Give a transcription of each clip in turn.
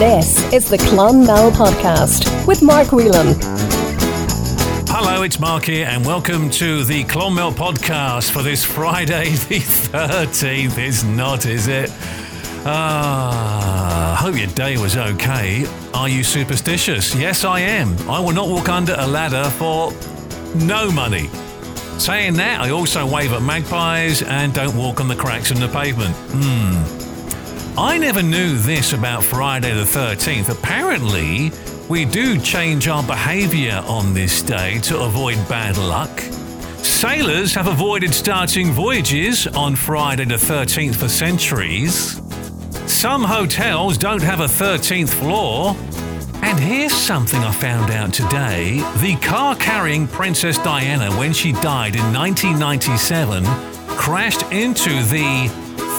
This is the Clonmel Podcast with Mark Whelan. Hello, it's Mark here, and welcome to the Clonmel Podcast for this Friday, the 13th. It's not, is it? Ah, hope your day was okay. Are you superstitious? Yes, I am. I will not walk under a ladder for no money. Saying that, I also wave at magpies and don't walk on the cracks in the pavement. Hmm. I never knew this about Friday the 13th. Apparently, we do change our behaviour on this day to avoid bad luck. Sailors have avoided starting voyages on Friday the 13th for centuries. Some hotels don't have a 13th floor. And here's something I found out today. The car carrying Princess Diana when she died in 1997 crashed into the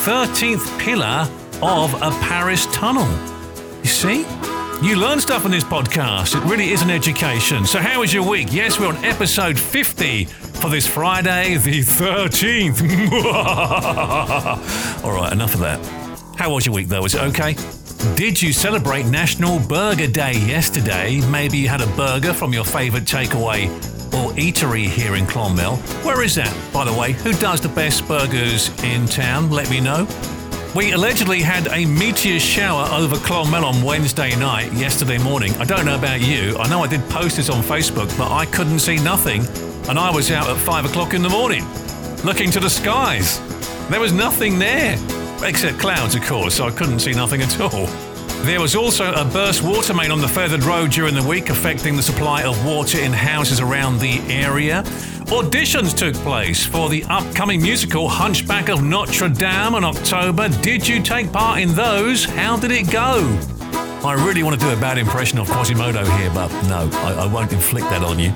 13th pillar of a Paris tunnel. You see? You learn stuff on this podcast. It really is an education. So, how was your week? Yes, we're on episode 50 for this Friday, the 13th. All right, enough of that. How was your week, though? Was it okay? Did you celebrate National Burger Day yesterday? Maybe you had a burger from your favourite takeaway or eatery here in Clonmel. Where is that, by the way? Who does the best burgers in town? Let me know. We allegedly had a meteor shower over Clonmel on Wednesday night, yesterday morning. I don't know about you. I know I did post this on Facebook, but I couldn't see nothing. And I was out at 5 o'clock in the morning, looking to the skies. There was nothing there except clouds, of course, so I couldn't see nothing at all. There was also a burst water main on the Fethard Road during the week, affecting the supply of water in houses around the area. Auditions took place for the upcoming musical Hunchback of Notre Dame in October. Did you take part in those? How did it go? I really want to do a bad impression of Quasimodo here, but no, I, I won't inflict that on you.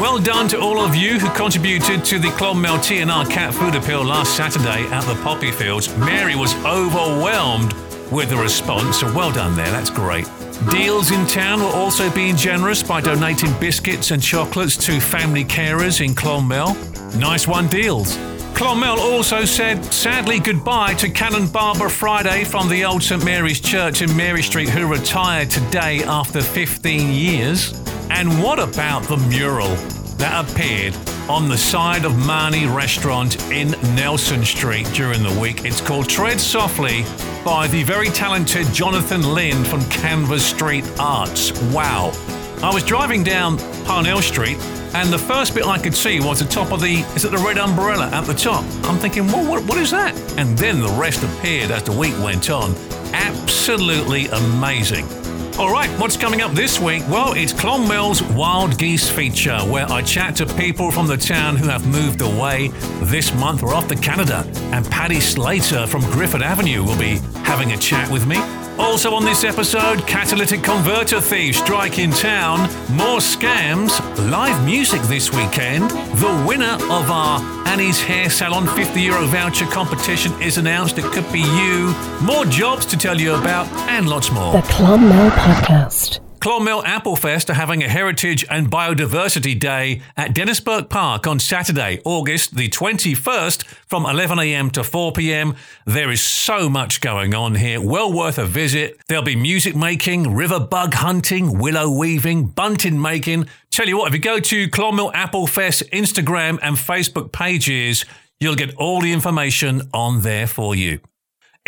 Well done to all of you who contributed to the Clonmel TNR cat food appeal last Saturday at the Poppy Fields. Mary was overwhelmed with the response, so well done there, that's great. Deals in town were also being generous by donating biscuits and chocolates to family carers in Clonmel. Nice one, Deals. Clonmel also said sadly goodbye to Canon Barbara Fryday from the Old St Mary's Church in Mary Street, who retired today after 15 years. And what about the mural that appeared on the side of Marnie Restaurant in Nelson Street during the week? It's called Tread Softly by the very talented Jonathan Lynn from Canvas Street Arts. Wow. I was driving down Parnell Street and the first bit I could see was the top of the is it the red umbrella at the top. I'm thinking, well, what, what is that? And then the rest appeared as the week went on. Absolutely amazing. All right, what's coming up this week? Well, it's Clonmel's Wild Geese feature, where I chat to people from the town who have moved away. This month, we're off to Canada, and Paddy Slater from Griffith Avenue will be having a chat with me. Also on this episode, catalytic converter thieves strike in town, more scams, live music this weekend. The winner of our Annie's Hair Salon 50 euro voucher competition is announced. It could be you. More jobs to tell you about, and lots more. The Clonmel Podcast. Clonmel Applefest are having a Heritage and Biodiversity Day at Denis Burke Park on Saturday, August the 21st from 11am to 4pm. There is so much going on here, well worth a visit. There'll be music making, river bug hunting, willow weaving, bunting making. Tell you what, if you go to Clonmel Applefest Instagram and Facebook pages, you'll get all the information on there for you.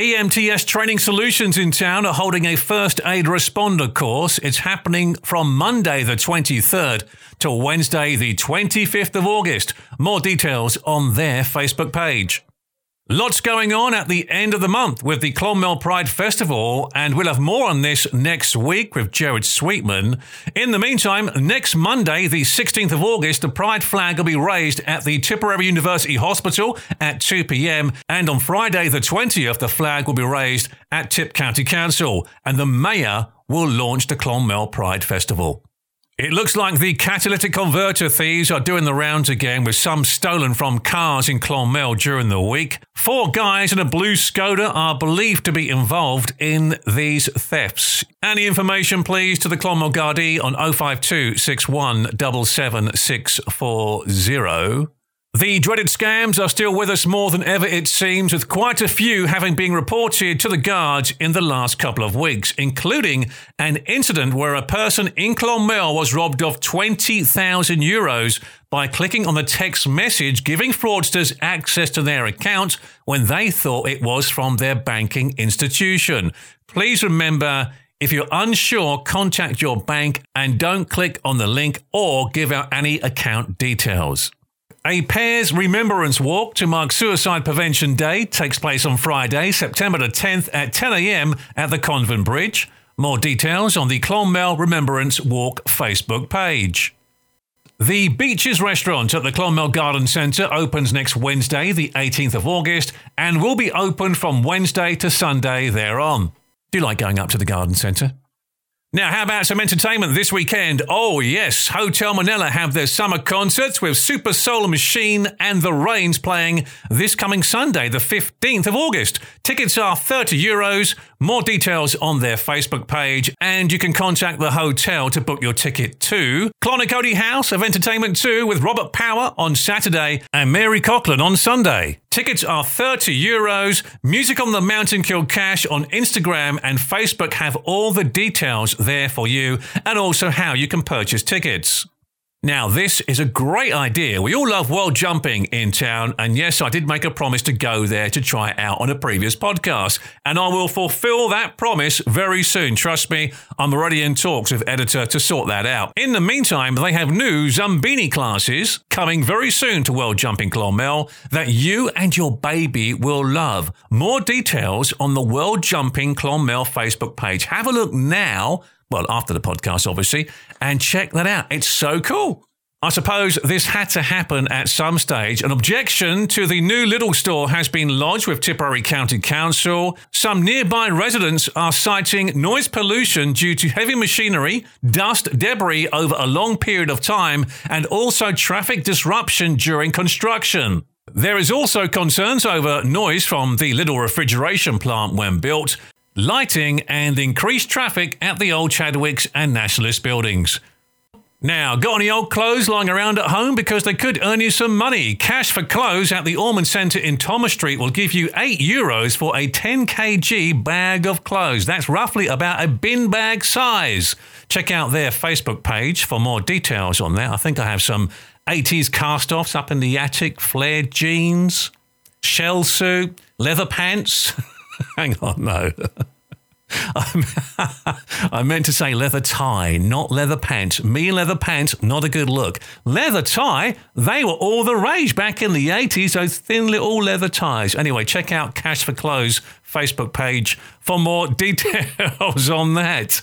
EMTS Training Solutions in town are holding a first aid responder course. It's happening from Monday the 23rd to Wednesday the 25th of August. More details on their Facebook page. Lots going on at the end of the month with the Clonmel Pride Festival, and we'll have more on this next week with Jared Sweetman. In the meantime, next Monday, the 16th of August, the Pride flag will be raised at the Tipperary University Hospital at 2 pm, and on Friday, the 20th, the flag will be raised at Tip County Council, and the Mayor will launch the Clonmel Pride Festival. It looks like the catalytic converter thieves are doing the rounds again with some stolen from cars in Clonmel during the week. Four guys in a blue Skoda are believed to be involved in these thefts. Any information, please, to the Clonmel Gardaí on 052 61 77640. The dreaded scams are still with us more than ever, it seems, with quite a few having been reported to the guards in the last couple of weeks, including an incident where a person in Clonmel was robbed of 20,000 euros by clicking on the text message giving fraudsters access to their account when they thought it was from their banking institution. Please remember if you're unsure, contact your bank and don't click on the link or give out any account details. A Pairs Remembrance Walk to mark Suicide Prevention Day takes place on Friday, September the 10th at 10 a.m. at the Convent Bridge. More details on the Clonmel Remembrance Walk Facebook page. The Beaches restaurant at the Clonmel Garden Centre opens next Wednesday, the 18th of August, and will be open from Wednesday to Sunday thereon. Do you like going up to the garden centre? Now, how about some entertainment this weekend? Oh, yes, Hotel Minella have their summer concerts with Super Solar Machine and The Rains playing this coming Sunday, the 15th of August. Tickets are 30 euros. More details on their Facebook page, and you can contact the hotel to book your ticket to Clonacody House of Entertainment 2 with Robert Power on Saturday and Mary Coughlin on Sunday. Tickets are 30 euros. Music on the Mountain Kilcash on Instagram and Facebook have all the details there for you and also how you can purchase tickets. Now, this is a great idea. We all love world jumping in town, and yes, I did make a promise to go there to try it out on a previous podcast, and I will fulfill that promise very soon. Trust me, I'm already in talks with editor to sort that out. In the meantime, they have new Zumbini classes coming very soon to World Jumping Clonmel that you and your baby will love. More details on the World Jumping Clonmel Facebook page. Have a look now well, after the podcast, obviously, and check that out. It's so cool. I suppose this had to happen at some stage. An objection to the new Lidl store has been lodged with Tipperary County Council. Some nearby residents are citing noise pollution due to heavy machinery, dust, debris over a long period of time, and also traffic disruption during construction. There is also concerns over noise from the Lidl refrigeration plant when built, lighting, and increased traffic at the old Chadwicks and Nationalist buildings. Now, got any old clothes lying around at home because they could earn you some money? Cash for clothes at the Ormond Centre in Thomas Street will give you 8 euros for a 10 kg bag of clothes. That's roughly about a bin bag size. Check out their Facebook page for more details on that. I think I have some 80s cast offs up in the attic, flared jeans, shell suit, leather pants. Hang on, no. I meant to say leather tie, not leather pants. Me leather pants, not a good look. Leather tie, they were all the rage back in the 80s, those thin little leather ties. Anyway, check out Cash for Clothes Facebook page for more details on that.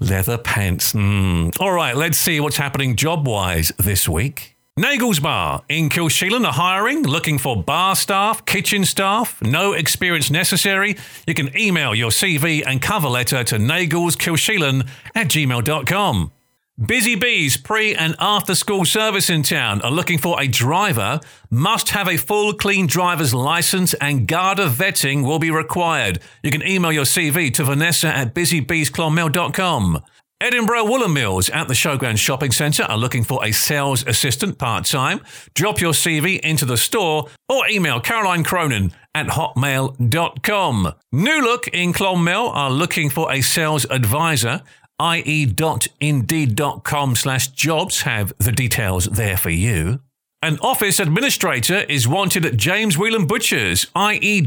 Leather pants. Mm. All right, let's see what's happening job wise this week. Nagel's Bar in Kilsheelan are hiring, looking for bar staff, kitchen staff, no experience necessary. You can email your CV and cover letter to nagelskilsheelan at gmail.com. Busy Bees pre and after school service in town are looking for a driver, must have a full clean driver's license and Garda vetting will be required. You can email your CV to Vanessa at busybeesclonmel.com. Edinburgh Woolen Mills at the Showground Shopping Centre are looking for a sales assistant part time. Drop your CV into the store or email Caroline Cronin at hotmail.com. New Look in Clonmel are looking for a sales advisor. ie.indeed.com slash jobs have the details there for you. An office administrator is wanted at James Whelan Butchers, ie.indeed.com.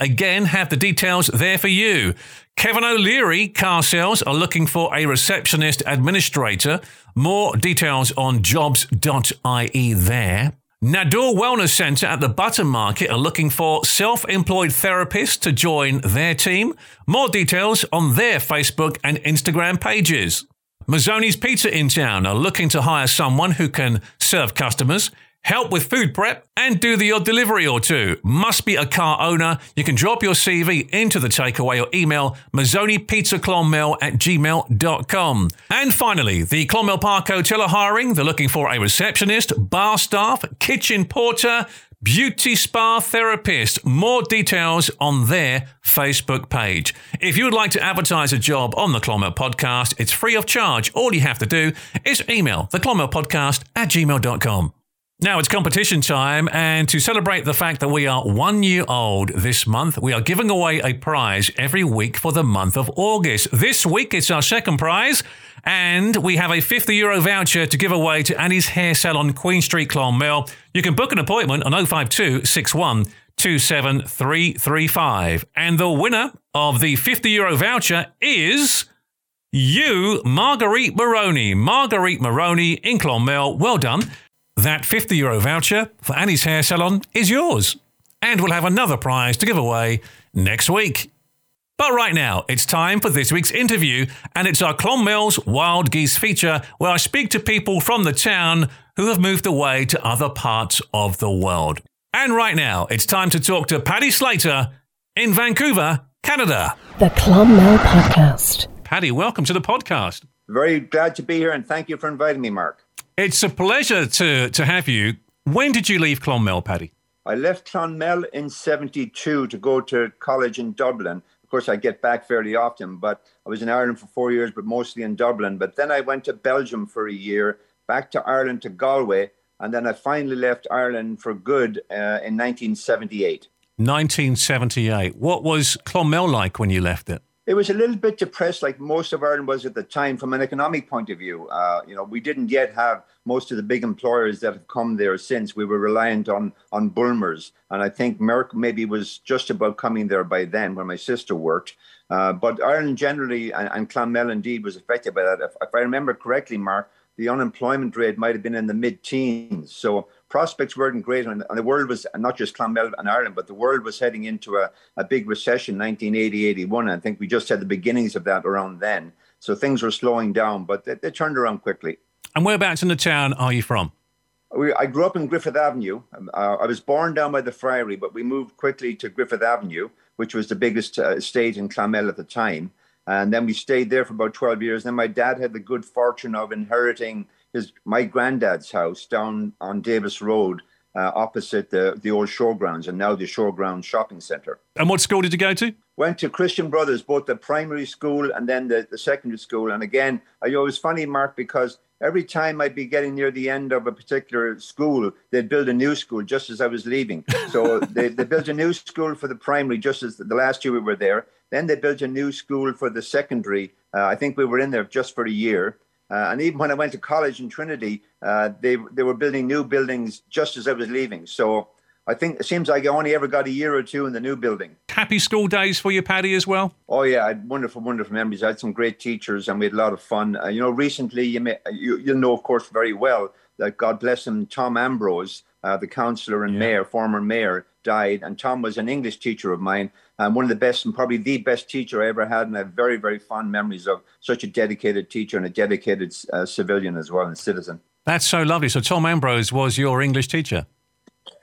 Again, have the details there for you. Kevin O'Leary car sales are looking for a receptionist administrator. More details on jobs.ie there. Nador Wellness Centre at the Button Market are looking for self employed therapists to join their team. More details on their Facebook and Instagram pages. Mazzoni's Pizza in town are looking to hire someone who can serve customers, help with food prep, and do the odd delivery or two. Must be a car owner. You can drop your CV into the takeaway or email mazzonipizzaclonmel at gmail.com. And finally, the Clonmel Park Hotel are hiring. They're looking for a receptionist, bar staff, kitchen porter, Beauty Spa Therapist. More details on their Facebook page. If you would like to advertise a job on the Clonmel Podcast, it's free of charge. All you have to do is email the Clonmel Podcast at gmail.com. Now it's competition time, and to celebrate the fact that we are one year old this month, we are giving away a prize every week for the month of August. This week it's our second prize, and we have a 50 euro voucher to give away to Annie's Hair Salon, Queen Street, Clonmel. You can book an appointment on 052 61 27335. And the winner of the 50 euro voucher is. You, Marguerite Maroney. Marguerite Maroney in Clonmel. Well done. That 50 euro voucher for Annie's Hair Salon is yours. And we'll have another prize to give away next week. But right now, it's time for this week's interview, and it's our Clonmel's Wild Geese feature where I speak to people from the town who have moved away to other parts of the world. And right now, it's time to talk to Paddy Slater in Vancouver, Canada. The Clonmel Podcast. Paddy, welcome to the podcast. Very glad to be here, and thank you for inviting me, Mark. It's a pleasure to, to have you. When did you leave Clonmel, Paddy? I left Clonmel in 72 to go to college in Dublin. Of course, I get back fairly often, but I was in Ireland for four years, but mostly in Dublin. But then I went to Belgium for a year, back to Ireland to Galway, and then I finally left Ireland for good uh, in 1978. 1978. What was Clonmel like when you left it? It was a little bit depressed, like most of Ireland was at the time, from an economic point of view. Uh, you know, we didn't yet have most of the big employers that have come there since. We were reliant on on Bulmers, and I think Merck maybe was just about coming there by then, where my sister worked. Uh, but Ireland generally, and, and Clonmel indeed, was affected by that. If, if I remember correctly, Mark, the unemployment rate might have been in the mid-teens. So prospects weren't great, and, the world was not just Clonmel and Ireland, but the world was heading into a, a big recession, 1980, 81. I think we just had the beginnings of that around then. So things were slowing down, but they, they turned around quickly. And whereabouts in the town are you from? We, I grew up in Griffith Avenue. Uh, I was born down by the Friary, but we moved quickly to Griffith Avenue, which was the biggest uh, estate in Clonmel at the time. And then we stayed there for about 12 years. Then my dad had the good fortune of inheriting his my granddad's house down on Davis Road, uh, opposite the the old showgrounds, and now the showground shopping centre. And what school did you go to? Went to Christian Brothers, both the primary school and then the, the secondary school. And again, I it was funny, Mark, because every time I'd be getting near the end of a particular school, they'd build a new school just as I was leaving. So they, they built a new school for the primary just as the last year we were there. Then they built a new school for the secondary. Uh, I think we were in there just for a year. Uh, and even when I went to college in Trinity, uh, they they were building new buildings just as I was leaving. So I think it seems like I only ever got a year or two in the new building. Happy school days for you, Paddy, as well. Oh yeah, I had wonderful, wonderful memories. I had some great teachers, and we had a lot of fun. Uh, you know, recently you may you you know of course very well that God bless him, Tom Ambrose, uh, the councillor and yeah. mayor, former mayor, died, and Tom was an English teacher of mine, and one of the best and probably the best teacher I ever had, and I have very, very fond memories of such a dedicated teacher and a dedicated uh, civilian as well and citizen. That's so lovely. So Tom Ambrose was your English teacher.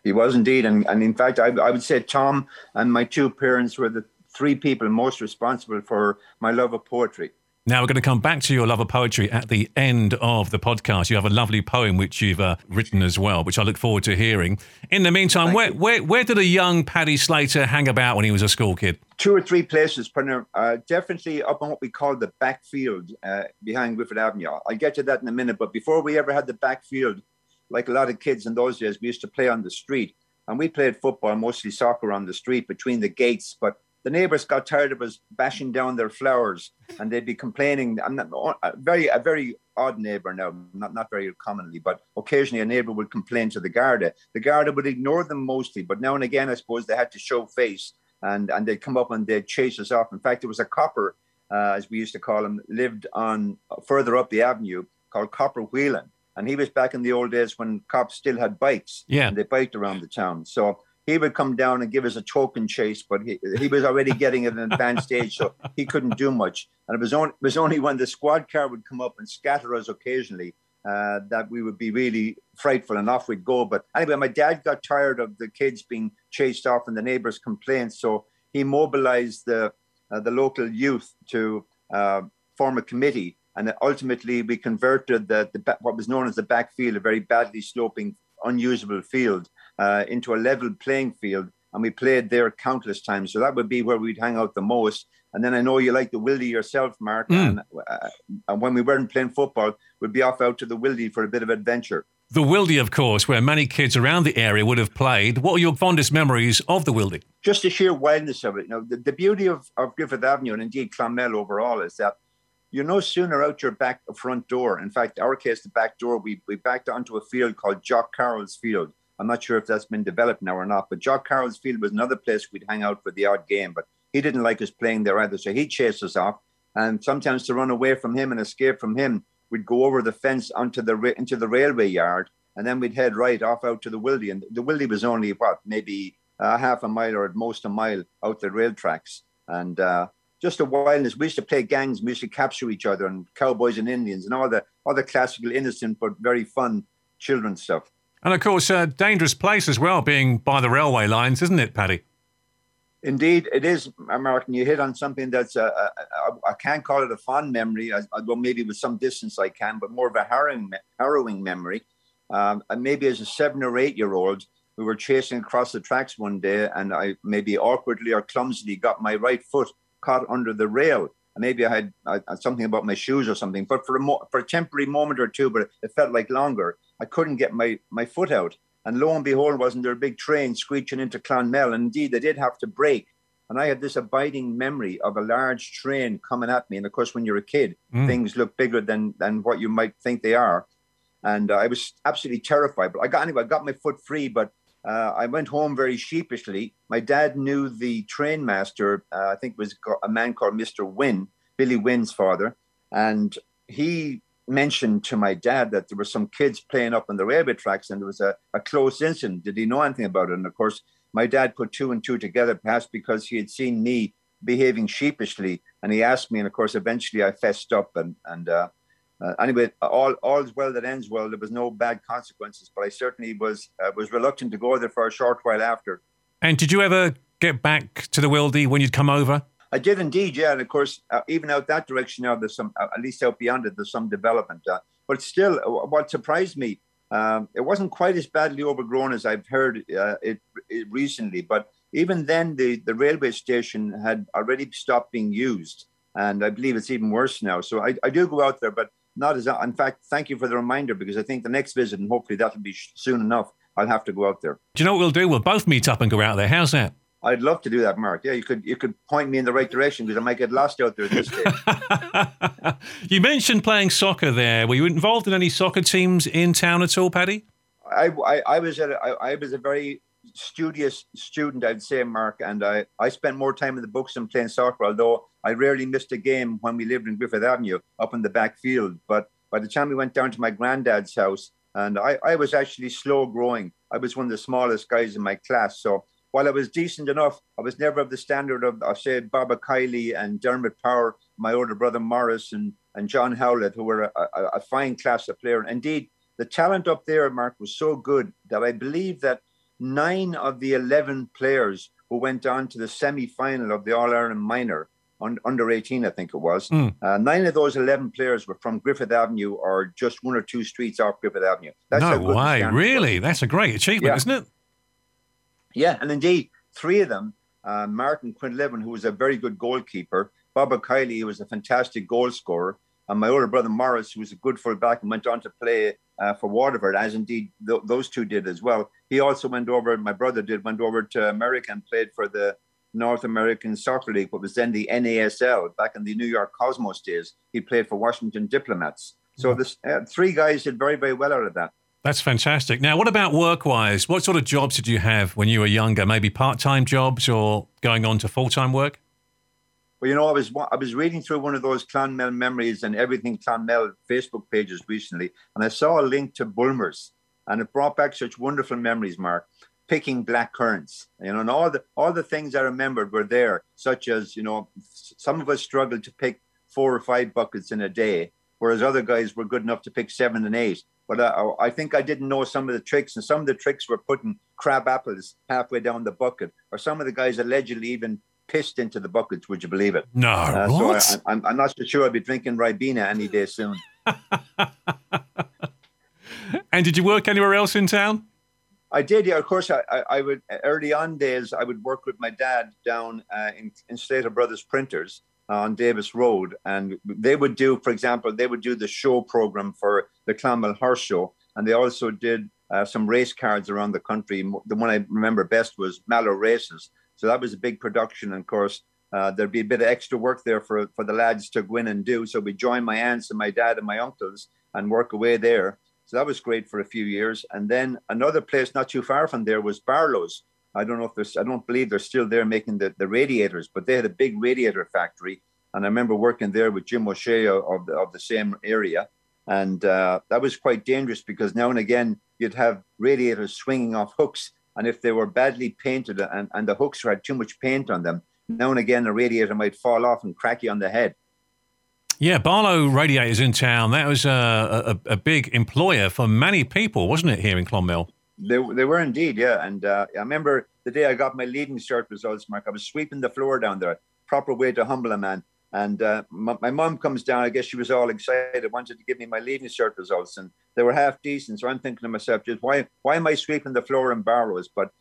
He was indeed, and, and in fact, I, I would say Tom and my two parents were the three people most responsible for my love of poetry. Now we're going to come back to your love of poetry at the end of the podcast. You have a lovely poem which you've uh, written as well, which I look forward to hearing. In the meantime, where, where, where did a young Paddy Slater hang about when he was a school kid? Two or three places, uh, definitely up on what we call the backfield uh, behind Griffith Avenue. I'll get to that in a minute, but before we ever had the backfield, like a lot of kids in those days, we used to play on the street, and we played football, mostly soccer on the street between the gates, but the neighbors got tired of us bashing down their flowers and they'd be complaining. I'm not a very a very odd neighbor now, not not very commonly, but occasionally a neighbor would complain to the Garda. The Garda would ignore them mostly, but now and again, I suppose they had to show face and and they'd come up and they'd chase us off. In fact, there was a copper, uh, as we used to call him, lived on further up the avenue called Copper Whelan. And he was back in the old days when cops still had bikes. Yeah. And they biked around the town. So he would come down and give us a token chase, but he, he was already getting at an advanced stage, so he couldn't do much. And it was, only, it was only when the squad car would come up and scatter us occasionally uh, that we would be really frightful and off we'd go. But anyway, my dad got tired of the kids being chased off and the neighbors' complaints, so he mobilized the, uh, the local youth to uh, form a committee. And ultimately, we converted the, the, what was known as the backfield, a very badly sloping, unusable field, uh, into a level playing field and we played there countless times. So that would be where we'd hang out the most. And then I know you like the Wildie yourself, Mark. Mm. And, uh, and, when we weren't playing football, we'd be off out to the Wildie for a bit of adventure. The Wildie, of course, where many kids around the area would have played. What are your fondest memories of the Wildie? Just the sheer wildness of it. You know, the, the beauty of, of Griffith Avenue and indeed Clonmel overall is that you're no sooner out your back front door. In fact, our case, the back door, we, we backed onto a field called Jock Carroll's Field. I'm not sure if that's been developed now or not, but Jock Carroll's Field was another place we'd hang out for the odd game. But he didn't like us playing there either, so he chased us off. And sometimes to run away from him and escape from him, we'd go over the fence onto the into the railway yard, and then we'd head right off out to the Wildie. And the Wildie was only what maybe half a mile or at most a mile out the rail tracks, and uh, just a wildness. We used to play gangs. We used to capture each other and cowboys and Indians and all the all the classical, innocent but very fun children's stuff. And of course, a dangerous place as well, being by the railway lines, isn't it, Paddy? Indeed, it is, Martin. You hit on something that's a, a, a, I can't call it a fond memory, although maybe with some distance I can, but more of a harrowing, harrowing memory. Um, and maybe as a seven or eight year old, we were chasing across the tracks one day, and I maybe awkwardly or clumsily got my right foot caught under the rail. Maybe I had, I something about my shoes or something, but for a mo- for a temporary moment or two, but it felt like longer. I couldn't get my my foot out, and lo and behold, wasn't there a big train screeching into Clonmel? And indeed, they did have to brake. And I had this abiding memory of a large train coming at me. And of course, when you're a kid, mm. things look bigger than than what you might think they are. And uh, I was absolutely terrified. But I got anyway, I got my foot free, but uh, I went home very sheepishly. My dad knew the train master, uh, I think it was a man called Mr. Wynn, Billy Wynn's father. And he mentioned to my dad that there were some kids playing up on the railway tracks and there was a, a close incident. Did he know anything about it? And of course, my dad put two and two together, perhaps because he had seen me behaving sheepishly. And he asked me, and of course, eventually I fessed up and, and uh, uh, anyway, all all's well that ends well. There was no bad consequences, but I certainly was uh, was reluctant to go there for a short while after. And did you ever get back to the Wildie when you'd come over? I did indeed, yeah. And of course, uh, even out that direction now, there's some uh, at least out beyond it, there's some development. Uh, but still, uh, what surprised me, um, it wasn't quite as badly overgrown as I've heard it, it recently. But even then, the the railway station had already stopped being used, and I believe it's even worse now. So I, I do go out there, but not as in fact thank you for the reminder because i think the next visit and hopefully that'll be soon enough i'll have to go out there do you know what we'll do we'll both meet up and go out there how's that I'd love to do that, Mark. Yeah, you could you could point me in the right direction because I might get lost out there this stage. you mentioned playing soccer there. Were you involved in any soccer teams in town at all, Paddy? I, I, I was at a, I, I was a very studious student, I'd say, Mark, and I, I spent more time in the books than playing soccer, although I rarely missed a game when we lived in Griffith Avenue up in the back field. But by the time we went down to my granddad's house, and I, I was actually slow growing. I was one of the smallest guys in my class. So while I was decent enough, I was never of the standard of, I say, Baba Kiley and Dermot Power, my older brother Morris, and, and John Howlett, who were a, a, a fine class of player. Indeed, the talent up there, Mark, was so good that I believe that nine of the 11 players who went on to the semi final of the All Ireland minor, un, under 18, I think it was, mm. uh, nine of those 11 players were from Griffith Avenue or just one or two streets off Griffith Avenue. That's no way, really? That's a great achievement, yeah. isn't it? Yeah, and indeed, three of them uh, Martin Quinlivan, who was a very good goalkeeper, Baba Kiley, who was a fantastic goal scorer, and my older brother Morris, who was a good fullback and went on to play uh, for Waterford, as indeed th- those two did as well. He also went over, my brother did, went over to America and played for the North American Soccer League, what was then the NASL back in the New York Cosmos days. He played for Washington Diplomats. So this uh, three guys did very, very well out of that. That's fantastic. Now, what about work wise? What sort of jobs did you have when you were younger? Maybe part time jobs or going on to full time work? Well, you know, I was I was reading through one of those Clonmel memories and everything Clonmel Facebook pages recently, and I saw a link to Bulmers, and it brought back such wonderful memories. Mark, picking black currants, you know, and all the all the things I remembered were there, such as you know, some of us struggled to pick four or five buckets in a day, whereas other guys were good enough to pick seven and eight. But uh, I think I didn't know some of the tricks, and some of the tricks were putting crab apples halfway down the bucket, or some of the guys allegedly even pissed into the buckets. Would you believe it? No, uh, what? So I, am not so sure I'll be drinking Ribena any day soon. and did you work anywhere else in town? I did, yeah. Of course, I, I, I, would early on days I would work with my dad down uh, in, in Slater Brothers Printers on Davis Road, and they would do, for example, they would do the show program for the Clonmel Horse Show, and they also did uh, some race cards around the country. The one I remember best was Mallow Races, so that was a big production. And of course, uh, there'd be a bit of extra work there for for the lads to go in and do. So we join my aunts and my dad and my uncles and work away there. So that was great for a few years. And then another place not too far from there was Barlow's. I don't know if there's, I don't believe they're still there making the, the radiators, but they had a big radiator factory. And I remember working there with Jim O'Shea of the, of the same area. And uh, that was quite dangerous because now and again you'd have radiators swinging off hooks. And if they were badly painted and, and the hooks had too much paint on them, now and again a radiator might fall off and crack you on the head. Yeah, Barlow Radiators in town. That was a, a, a, big employer for many people, wasn't it, here in Clonmel? They, they were indeed, yeah. And uh, I remember the day I got my leaving cert results, Mark, I was sweeping the floor down there, proper way to humble a man. And uh, my, my mom comes down. I guess she was all excited, wanted to give me my leaving cert results, and they were half decent. So I'm thinking to myself, just why why am I sweeping the floor in Barlow's? But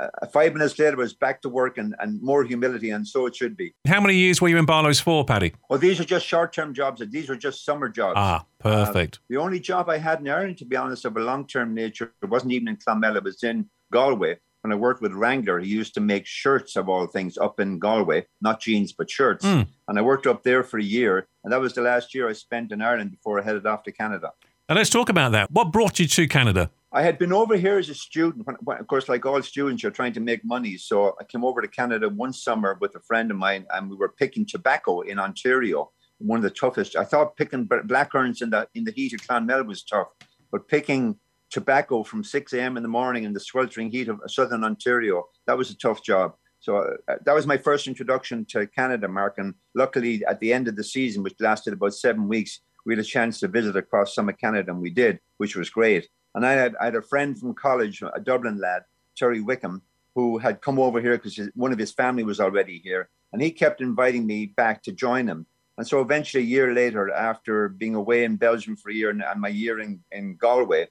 uh, five minutes later, was back to work and, and more humility, and so it should be. How many years were you in Barlow's for, Paddy? Well, these are just short term jobs. These were just summer jobs. Ah, perfect. Uh, the only job I had in Ireland, to be honest, of a long term nature, it wasn't even in Clonmel, it was in Galway. When I worked with Wrangler, he used to make shirts of all things up in Galway, not jeans, but shirts. Mm. And I worked up there for a year. And that was the last year I spent in Ireland before I headed off to Canada. And let's talk about that. What brought you to Canada? I had been over here as a student. When, of course, like all students, you're trying to make money. So I came over to Canada one summer with a friend of mine, and we were picking tobacco in Ontario. One of the toughest. I thought picking blackcurrants in the in the heat of Clonmel was tough, but picking tobacco from 6 a.m. in the morning in the sweltering heat of southern Ontario that was a tough job. So uh, that was my first introduction to Canada, Mark. And luckily, at the end of the season, which lasted about seven weeks, we had a chance to visit across some of Canada, and we did, which was great. And I had, I had a friend from college, a Dublin lad, Terry Wickham, who had come over here because one of his family was already here. And he kept inviting me back to join him. And so eventually, a year later, after being away in Belgium for a year and, and my year in, in Galway,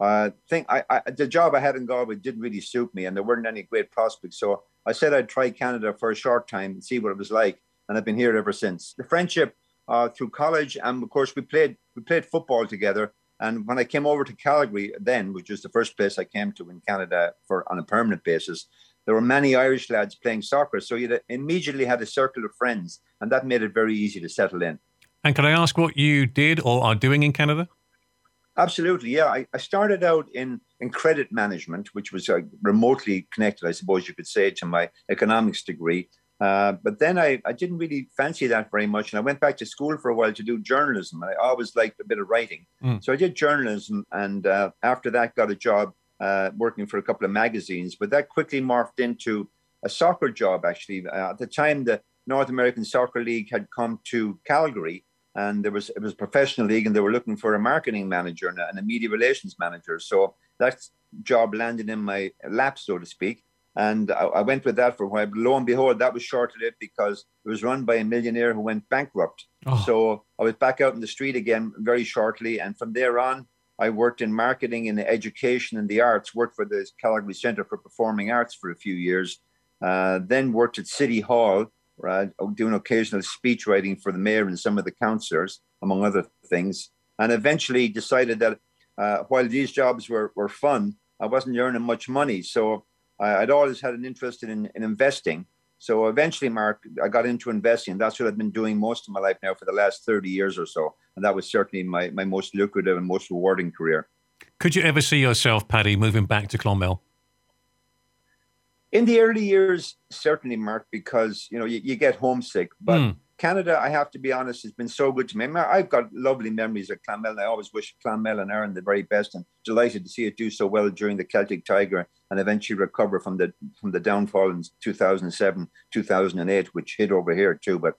uh, think I, I, the job I had in Galway didn't really suit me, and there weren't any great prospects. So I said I'd try Canada for a short time and see what it was like, and I've been here ever since. The friendship uh, through college, and of course we played we played football together. And when I came over to Calgary, then, which was the first place I came to in Canada for on a permanent basis, there were many Irish lads playing soccer. So you immediately had a circle of friends, and that made it very easy to settle in. And can I ask what you did or are doing in Canada? Absolutely, yeah. I, I started out in, in credit management, which was uh, remotely connected, I suppose you could say, to my economics degree. Uh, but then I, I didn't really fancy that very much. And I went back to school for a while to do journalism. I always liked a bit of writing. Mm. So I did journalism. And uh, after that, got a job uh, working for a couple of magazines. But that quickly morphed into a soccer job, actually. Uh, at the time, the North American Soccer League had come to Calgary. And there was it was a professional league, and they were looking for a marketing manager and a, and a media relations manager. So that job landed in my lap, so to speak. And I, I, went with that for a while. But lo and behold, that was short lived because it was run by a millionaire who went bankrupt. Oh. So I was back out in the street again very shortly. And from there on, I worked in marketing and education and the arts, worked for the Calgary Centre for Performing Arts for a few years, uh, then worked at City Hall, right, doing occasional speech writing for the mayor and some of the councillors, among other things. And eventually decided that uh, while these jobs were, were fun, I wasn't earning much money. So I, would always had an interest in, in investing. So eventually, Mark, I got into investing. That's what I've been doing most of my life now for the last 30 years or so. And that was certainly my, my most lucrative and most rewarding career. Could you ever see yourself, Paddy, moving back to Clonmel? In the early years, certainly, Mark, because you know you, you get homesick. But mm. Canada, I have to be honest, has been so good to me. I've got lovely memories of Clonmel. And I always wish Clonmel and Erin the very best, and delighted to see it do so well during the Celtic Tiger and eventually recover from the from the downfall in 2007, 2008, which hit over here too. But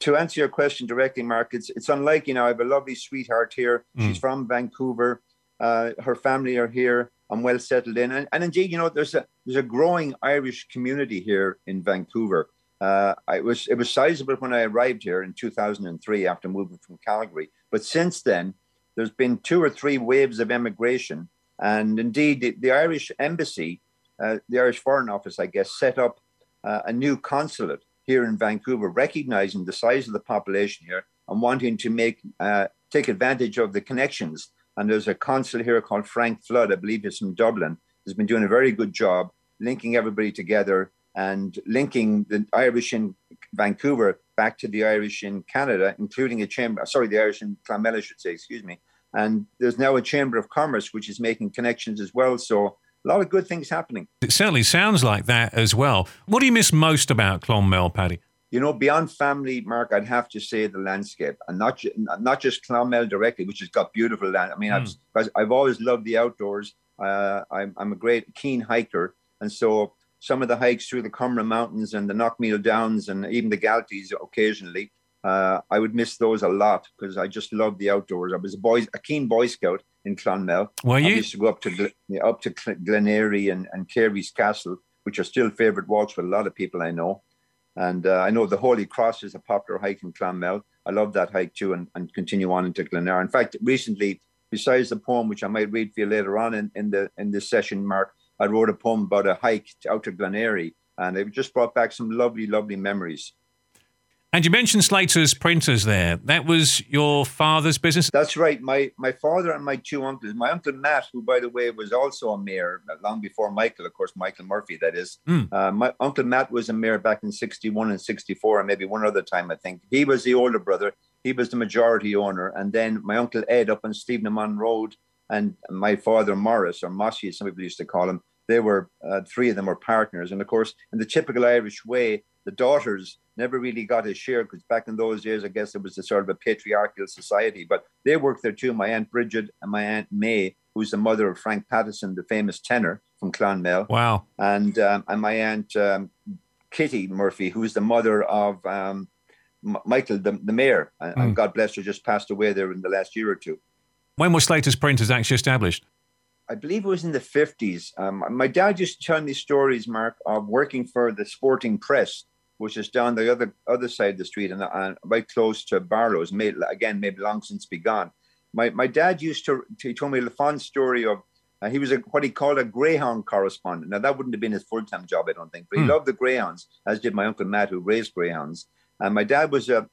to answer your question directly, Mark, it's it's unlike you know I have a lovely sweetheart here. Mm. She's from Vancouver. Uh, her family are here. I'm well settled in, and, and indeed, you know, there's a there's a growing Irish community here in Vancouver. Uh, I was it was sizable when I arrived here in 2003 after moving from Calgary, but since then there's been two or three waves of emigration, And indeed, the, the Irish embassy, uh, the Irish Foreign Office, I guess, set up uh, a new consulate here in Vancouver, recognizing the size of the population here and wanting to make uh, take advantage of the connections. And there's a consul here called Frank Flood, I believe he's from Dublin, has been doing a very good job linking everybody together and linking the Irish in Vancouver back to the Irish in Canada, including a chamber, sorry, the Irish in Clonmel, I should say, excuse me. And there's now a Chamber of Commerce, which is making connections as well. So a lot of good things happening. It certainly sounds like that as well. What do you miss most about Clonmel, Paddy? You know, beyond family, Mark, I'd have to say the landscape, and not ju- not just Clonmel directly, which has got beautiful land. I mean, mm. I've I've always loved the outdoors. Uh, I'm I'm a great keen hiker, and so some of the hikes through the Comeragh Mountains and the Knockmealdowns and even the Galties occasionally, uh, I would miss those a lot because I just love the outdoors. I was a boy, a keen Boy Scout in Clonmel. Were you? I used to go up to up to Glen Airy and, and Carey's Castle, which are still favourite walks for a lot of people I know. And uh, I know the Holy Cross is a popular hike in Clonmel. I love that hike too, and, and continue on into Glenara. In fact, recently, besides the poem which I might read for you later on in, in the in this session, Mark, I wrote a poem about a hike out to Glen Airy, and it just brought back some lovely, lovely memories. And you mentioned Slater's printers there. That was your father's business? That's right. My my father and my two uncles. My uncle Matt, who, by the way, was also a mayor long before Michael, of course, Michael Murphy, that is. Mm. Uh, my uncle Matt was a mayor back in 61 and 64, and maybe one other time, I think. He was the older brother. He was the majority owner. And then my uncle Ed up on Stephen Road, and my father Morris, or Mossy, as some people used to call him, they were, uh, three of them were partners. And of course, in the typical Irish way, the daughters never really got his share because back in those days, I guess it was a sort of a patriarchal society. But they worked there too. My aunt Bridget and my aunt May, who's the mother of Frank Patterson, the famous tenor from Clonmel. Wow. And um, and my aunt um, Kitty Murphy, who's the mother of um, M- Michael, the, the mayor, and, mm. and God bless her, just passed away there in the last year or two. When was Slater's Printers actually established? I believe it was in the 50s. Um, my dad used to tell me stories, Mark, of working for the Sporting Press which is down the other other side of the street and, and right close to Barlow's. May, again, maybe long since be gone. My my dad used to he told me a fun story of uh, he was a, what he called a greyhound correspondent. Now that wouldn't have been his full time job, I don't think, but he hmm. loved the greyhounds, as did my uncle Matt, who raised greyhounds. And my dad was a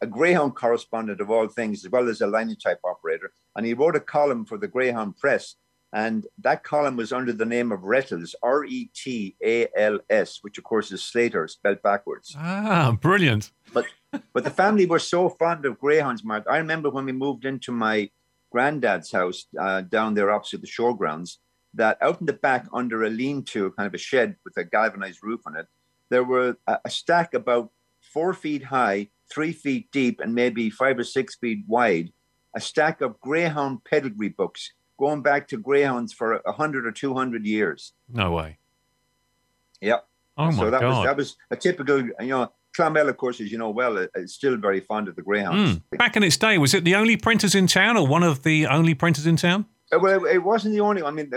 a greyhound correspondent of all things, as well as a linotype operator. And he wrote a column for the Greyhound Press and that column was under the name of Retals, R E T A L S, which of course is Slater spelled backwards. Ah, brilliant. But but the family were so fond of greyhounds, Mark. I remember when we moved into my granddad's house uh, down there opposite the showgrounds, that out in the back under a lean-to, kind of a shed with a galvanized roof on it, there were a, a stack about four feet high, three feet deep, and maybe five or six feet wide, a stack of greyhound pedigree books going back to greyhounds for a hundred or two hundred years. No way. Yep. Oh my so that God. was that was a typical, you know, Clonmel, of course, as you know well, is still very fond of the greyhounds. Mm. Back in its day, was it the only printers in town, or one of the only printers in town? Uh, well, it wasn't the only. I mean,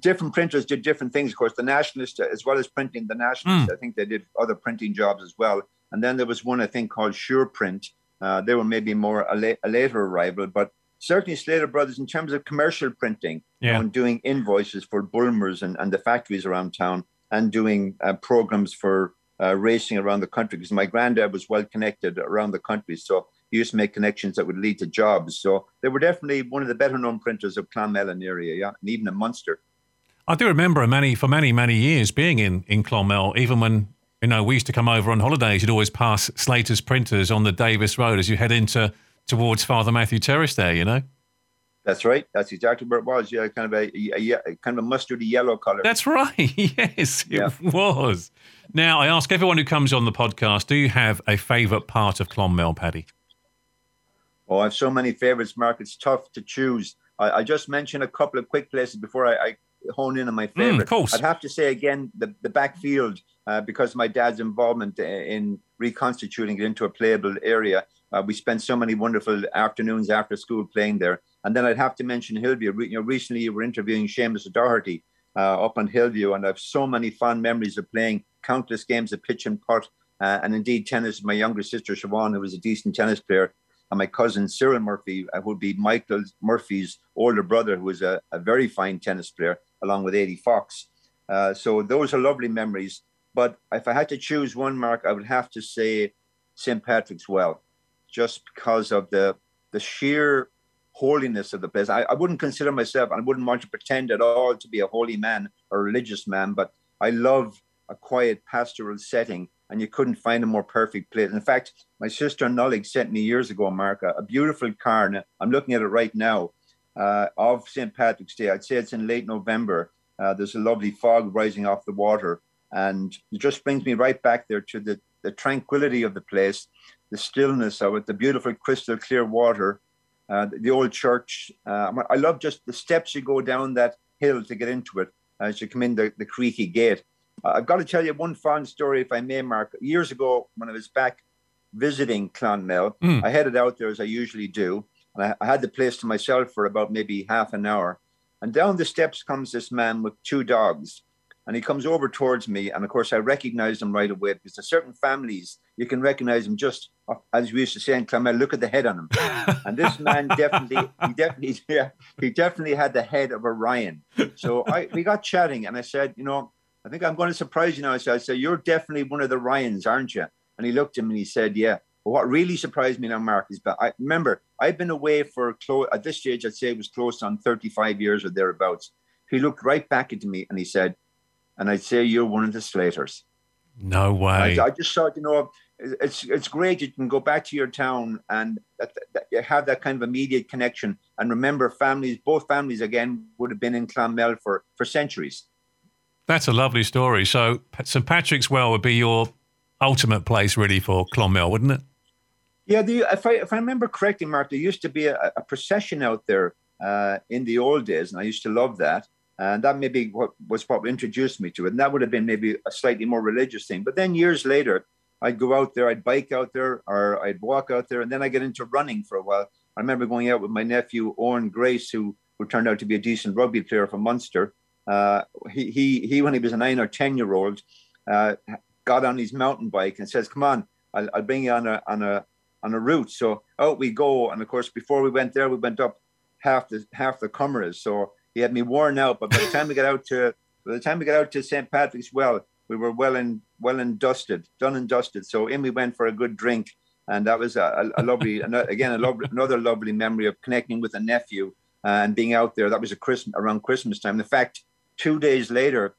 different printers did different things. Of course, the Nationalist, as well as printing the Nationalist, mm. I think they did other printing jobs as well. And then there was one I think called Sure Print. Uh, they were maybe more a, la- a later arrival, but certainly Slater Brothers in terms of commercial printing yeah. and doing invoices for Bulmers and, and the factories around town and doing uh, programs for uh, racing around the country because my granddad was well connected around the country. So he used to make connections that would lead to jobs. So they were definitely one of the better known printers of Clonmel area, yeah, and even in Munster. I do remember many for many, many years being in, in Clonmel, even when you know we used to come over on holidays, you'd always pass Slater's printers on the Davis Road as you head into towards Father Matthew Terrace there, you know? That's right. That's exactly where it was. Yeah, kind of a, a, a kind of a mustardy yellow color. That's right. yes, it yeah. was. Now, I ask everyone who comes on the podcast, do you have a favourite part of Clonmel, Paddy? Oh, I have so many favourites, Mark. It's tough to choose. I, I, just mentioned a couple of quick places before I, I hone in on my favourite. Mm, of course. I'd have to say again the, the backfield uh, because my dad's involvement in reconstituting it into a playable area. Uh, we spent so many wonderful afternoons after school playing there. And then I'd have to mention Hillview. You know, recently you were interviewing Seamus O'Doherty uh, up on Hillview, and I have so many fond memories of playing countless games of pitch and putt, uh, and indeed tennis. My younger sister Siobhan, who was a decent tennis player, and my cousin Cyril Murphy, uh, who would be Michael Murphy's older brother, who was a, a very fine tennis player, along with Eddie Fox. Uh, so those are lovely memories. But if I had to choose one mark, I would have to say St. Patrick's Well, just because of the the sheer holiness of the place. I, I wouldn't consider myself, I wouldn't want to pretend at all to be a holy man or religious man, but I love a quiet pastoral setting, and you couldn't find a more perfect place. In fact, my sister Nullig sent me years ago, Mark, a, a beautiful car. And I'm looking at it right now uh, of St. Patrick's Day. I'd say it's in late November. Uh, there's a lovely fog rising off the water, and it just brings me right back there to the, the tranquility of the place, the stillness of it, the beautiful crystal clear water, uh, the, old church. Uh, I love just the steps you go down that hill to get into it as you come in the, the creaky gate. Uh, I've got to tell you one fun story, if I may, Mark. Years ago, when I was back visiting Clonmel, mm. I headed out there as I usually do. And I, I had the place to myself for about maybe half an hour. And down the steps comes this man with two dogs. And he comes over towards me. And of course, I recognized him right away because there's certain families, you can recognize him just, uh, as we used to say in Clonmel, look at the head on him. and this man definitely, he definitely, yeah, he definitely had the head of a Ryan. So I, we got chatting and I said, you know, I think I'm going to surprise you now. So I said, you're definitely one of the Ryans, aren't you? And he looked at me and he said, yeah. But what really surprised me now, Mark, is that I remember I've been away for close at this stage, I'd say it was close on 35 years or thereabouts. He looked right back at me and he said, and I'd say you're one of the Slaters. No way. I, I just thought, you know, it's it's great you can go back to your town and that, that you have that kind of immediate connection. And remember, families, both families again, would have been in Clonmel for for centuries. That's a lovely story. So St Patrick's Well would be your ultimate place, really, for Clonmel, wouldn't it? Yeah, the, if I if I remember correctly, Mark, there used to be a, a procession out there uh, in the old days, and I used to love that. And that maybe what was what introduced me to it. And that would have been maybe a slightly more religious thing. But then years later, I'd go out there, I'd bike out there, or I'd walk out there, and then I get into running for a while. I remember going out with my nephew Owen Grace, who who turned out to be a decent rugby player for Munster. Uh, he, he, he, when he was a nine or 10 year old, uh, got on his mountain bike and says, come on, I'll, I'll, bring you on a, on a, on a route. So out we go. And of course, before we went there, we went up half the, half the Comeragh's. So he had me worn out, but by the time we got out to, by the time we got out to St. Patrick's Well, we were well and well and dusted, done and dusted. So in we went for a good drink. And that was a, a, lovely, again, a lovely, another lovely memory of connecting with a nephew and being out there. That was a Christmas around Christmas time. In fact two days later,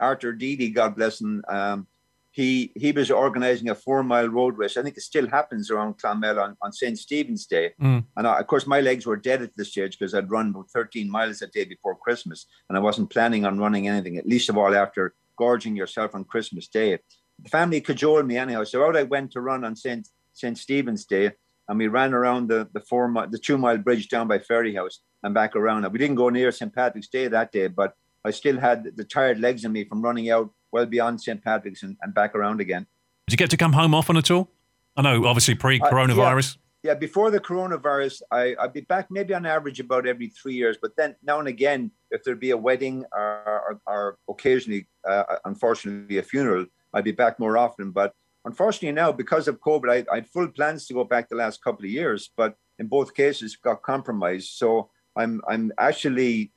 Arthur Deedy, God bless him, um, he he was organising a four mile road race. I think it still happens around Clonmel on, on St. Stephen's Day. Mm. And I, of course, my legs were dead at this stage because I'd run about 13 miles a day before Christmas. And I wasn't planning on running anything, at least of all after gorging yourself on Christmas Day. The family cajoled me anyhow. So out I went to run on St. St. Stephen's Day. And we ran around the, the four the two mile bridge down by Ferry House and back around. We didn't go near St. Patrick's Day that day, but I still had the tired legs in me from running out well beyond St. Patrick's and, and back around again. Did you get to come home often at all? I know, obviously, pre coronavirus. Uh, yeah. yeah. before the coronavirus, I, I'd be back maybe on average about every three years. But then now and again, if there'd be a wedding or, or, or occasionally, uh, unfortunately, a funeral, I'd be back more often. But unfortunately, now because of COVID, I, I had full plans to go back the last couple of years, but in both cases got compromised. So I'm I'm actually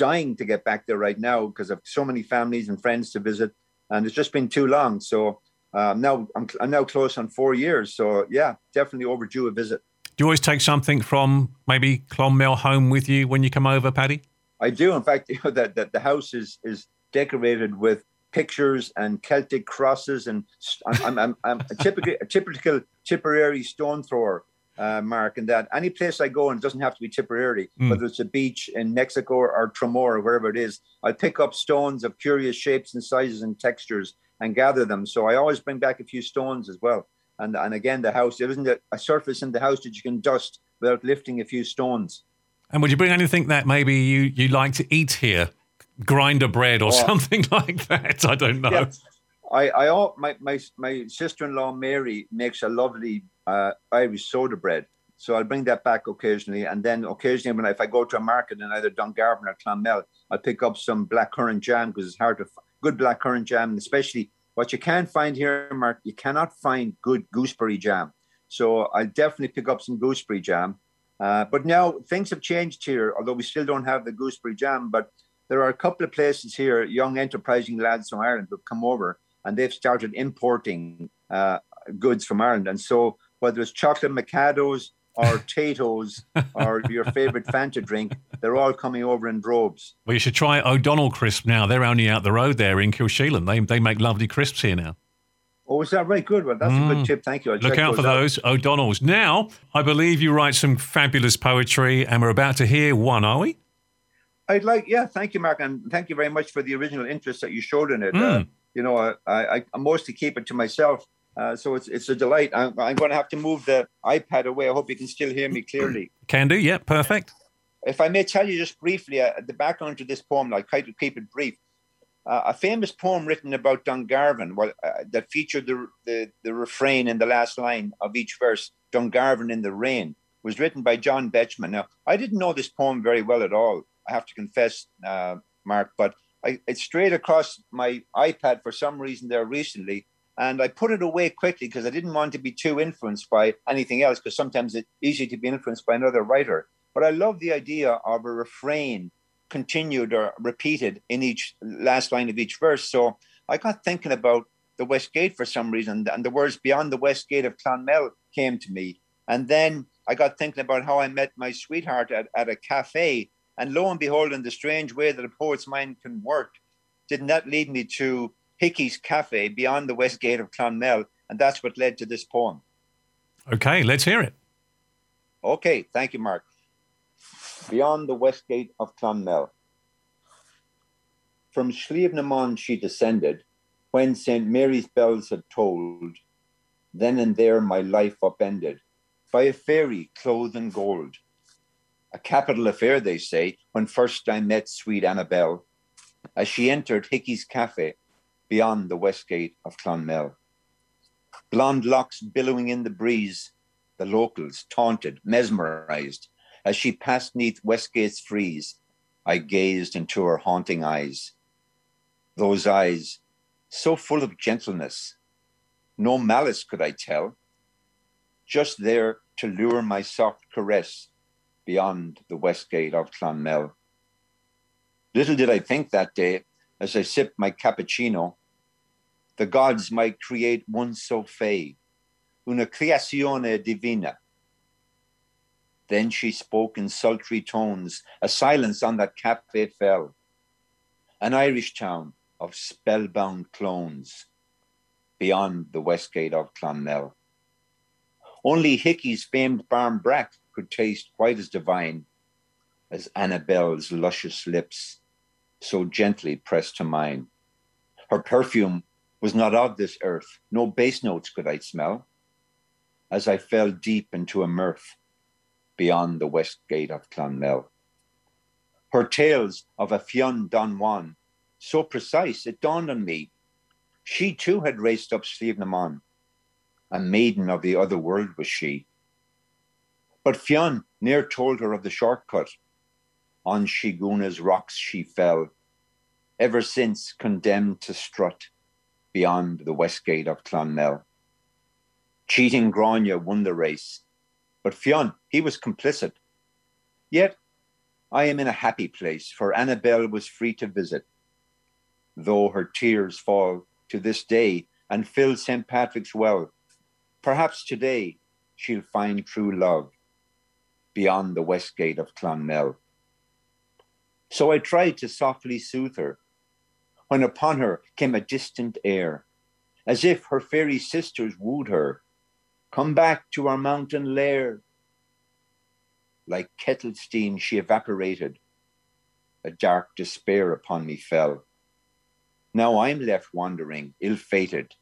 dying to get back there right now because I've so many families and friends to visit, and it's just been too long. So um, now I'm, I'm now close on four years. So yeah, definitely overdue a visit. Do you always take something from maybe Clonmel home with you when you come over, Paddy? I do. In fact, you know, that, that the house is is decorated with pictures and Celtic crosses, and I'm, I'm, I'm, I'm a typical a typical Tipperary stone thrower uh, Mark, and that any place I go, and it doesn't have to be Tipperary, mm. whether it's a beach in Mexico or, or Tramore or wherever it is, I pick up stones of curious shapes and sizes and textures and gather them. So I always bring back a few stones as well. And and again, the house there isn't a, a surface in the house that you can dust without lifting a few stones. And would you bring anything that maybe you you like to eat here, grinder bread or oh. something like that? I don't know. Yeah. I, I, my, my, my sister-in-law Mary makes a lovely uh, Irish soda bread. So I'll bring that back occasionally. And then occasionally, when I, if I go to a market in either Dungarvan or Clonmel, I'll pick up some blackcurrant jam because it's hard to good blackcurrant jam, especially what you can't find here, Mark. You cannot find good gooseberry jam. So I'll definitely pick up some gooseberry jam. Uh, but now things have changed here, although we still don't have the gooseberry jam. But there are a couple of places here, young enterprising lads from Ireland who've come over and they've started importing uh, goods from Ireland. And so whether it's chocolate Mikados or Taytos or your favorite Fanta drink, they're all coming over in droves. Well, you should try O'Donnell crisp now. They're only out the road there in Kilsheelan. They, they make lovely crisps here now. Oh, is that right? Good. Well, that's mm. a good mm. tip. Thank you. I'll Look out for out. those O'Donnells. Now, I believe you write some fabulous poetry, and we're about to hear one, are we? I'd like, yeah, thank you, Mark, and thank you very much for the original interest that you showed in it. Mm. Uh, you know, I, I, I mostly keep it to myself, uh, so it's it's a delight. I'm, I'm going to have to move the iPad away. I hope you can still hear me clearly. Can do, yeah, perfect. If I may tell you just briefly uh, the background to this poem, I'll try to keep it brief. Uh, a famous poem written about Dungarvan, well, uh, that featured the, the, the refrain in the last line of each verse, Dungarvan in the rain, was written by John Betjeman. Now, I didn't know this poem very well at all. I have to confess, uh, Mark, but I, it strayed across my iPad for some reason there recently, and I put it away quickly because I didn't want to be too influenced by anything else. Because sometimes it's easy to be influenced by another writer. But I love the idea of a refrain continued or repeated in each last line of each verse. So I got thinking about the West Gate for some reason, and the words "Beyond the West Gate of Clonmel" came to me, and then I got thinking about how I met my sweetheart at, at a cafe, and lo and behold, in the strange way that a poet's mind can work, didn't that lead me to Hickey's Cafe beyond the West Gate of Clonmel, and that's what led to this poem. Okay, let's hear it. Okay, thank you, Mark beyond the west gate of Clonmel. From Slievenamon she descended, when St. Mary's bells had tolled. Then and there my life upended, by a fairy clothed in gold. A capital affair, they say, when first I met sweet Annabel, as she entered Hickey's Cafe beyond the west gate of Clonmel. Blonde locks billowing in the breeze, the locals taunted, mesmerized, as she passed neath Westgate's frieze, I gazed into her haunting eyes. Those eyes, so full of gentleness, no malice could I tell, just there to lure my soft caress beyond the west gate of Clonmel. Little did I think that day, as I sipped my cappuccino, the gods might create one so fey, una creazione divina, then she spoke in sultry tones. A silence on that cafe fell. An Irish town of spellbound clones beyond the west gate of Clonmel. Only Hickey's famed barmbrack could taste quite as divine as Annabel's luscious lips so gently pressed to mine. Her perfume was not of this earth, no bass notes could I smell, as I fell deep into a mirth beyond the west gate of Clonmel. Her tales of a Fionn Don Juan, so precise it dawned on me. She too had raced up Slievenamon. A maiden of the other world was she. But Fionn ne'er told her of the shortcut. On Shiguna's rocks she fell, ever since condemned to strut beyond the west gate of Clonmel. Cheating Grania won the race, but Fionn, he was complicit. Yet I am in a happy place, for Annabel was free to visit, though her tears fall to this day and fill St. Patrick's well. Perhaps today she'll find true love beyond the west gate of Clonmel. So I tried to softly soothe her, when upon her came a distant air, as if her fairy sisters wooed her Come back to our mountain lair. Like kettle steam, she evaporated. A dark despair upon me fell. Now I'm left wandering, ill fated,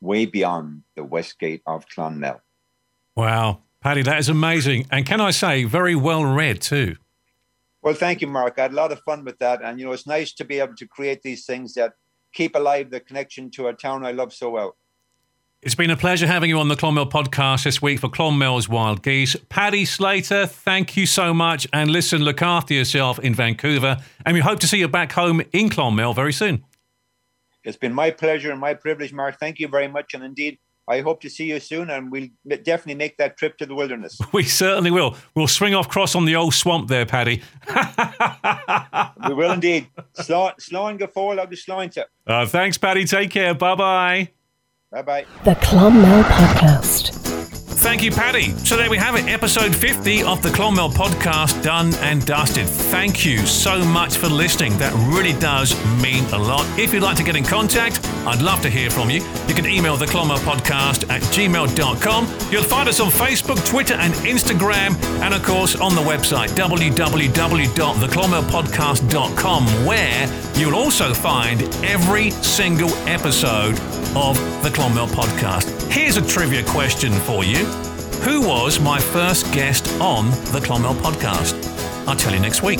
way beyond the west gate of Clonmel. Wow. Paddy, that is amazing. And can I say, very well read too. Well, thank you, Mark. I had a lot of fun with that. And, you know, it's nice to be able to create these things that keep alive the connection to a town I love so well. It's been a pleasure having you on the Clonmel podcast this week for Clonmel's Wild Geese. Paddy Slater, thank you so much. And listen, look after yourself in Vancouver. And we hope to see you back home in Clonmel very soon. It's been my pleasure and my privilege, Mark. Thank you very much. And indeed, I hope to see you soon, and we'll definitely make that trip to the wilderness. We certainly will. We'll swing off cross on the old swamp there, Paddy. we will indeed. Slán go fóil agus sláinte. Uh, thanks, Paddy. Take care. Bye bye. Bye bye. The Clonmel Podcast. Thank you, Paddy. So there we have it, episode 50 of the Clonmel podcast done and dusted. Thank you so much for listening. That really does mean a lot. If you'd like to get in contact, I'd love to hear from you. You can email the Clonmel podcast at gmail.com. You'll find us on Facebook, Twitter, and Instagram, and of course on the website www.theclonmelpodcast.com, where you'll also find every single episode of the Clonmel podcast. Here's a trivia question for you. Who was my first guest on the Clonmel podcast? I'll tell you next week.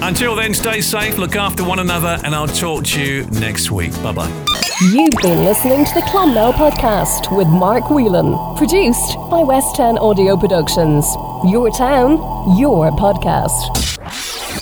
Until then, stay safe, look after one another, and I'll talk to you next week. Bye bye. You've been listening to the Clonmel podcast with Mark Whelan, produced by West 10 Audio Productions. Your town, your podcast.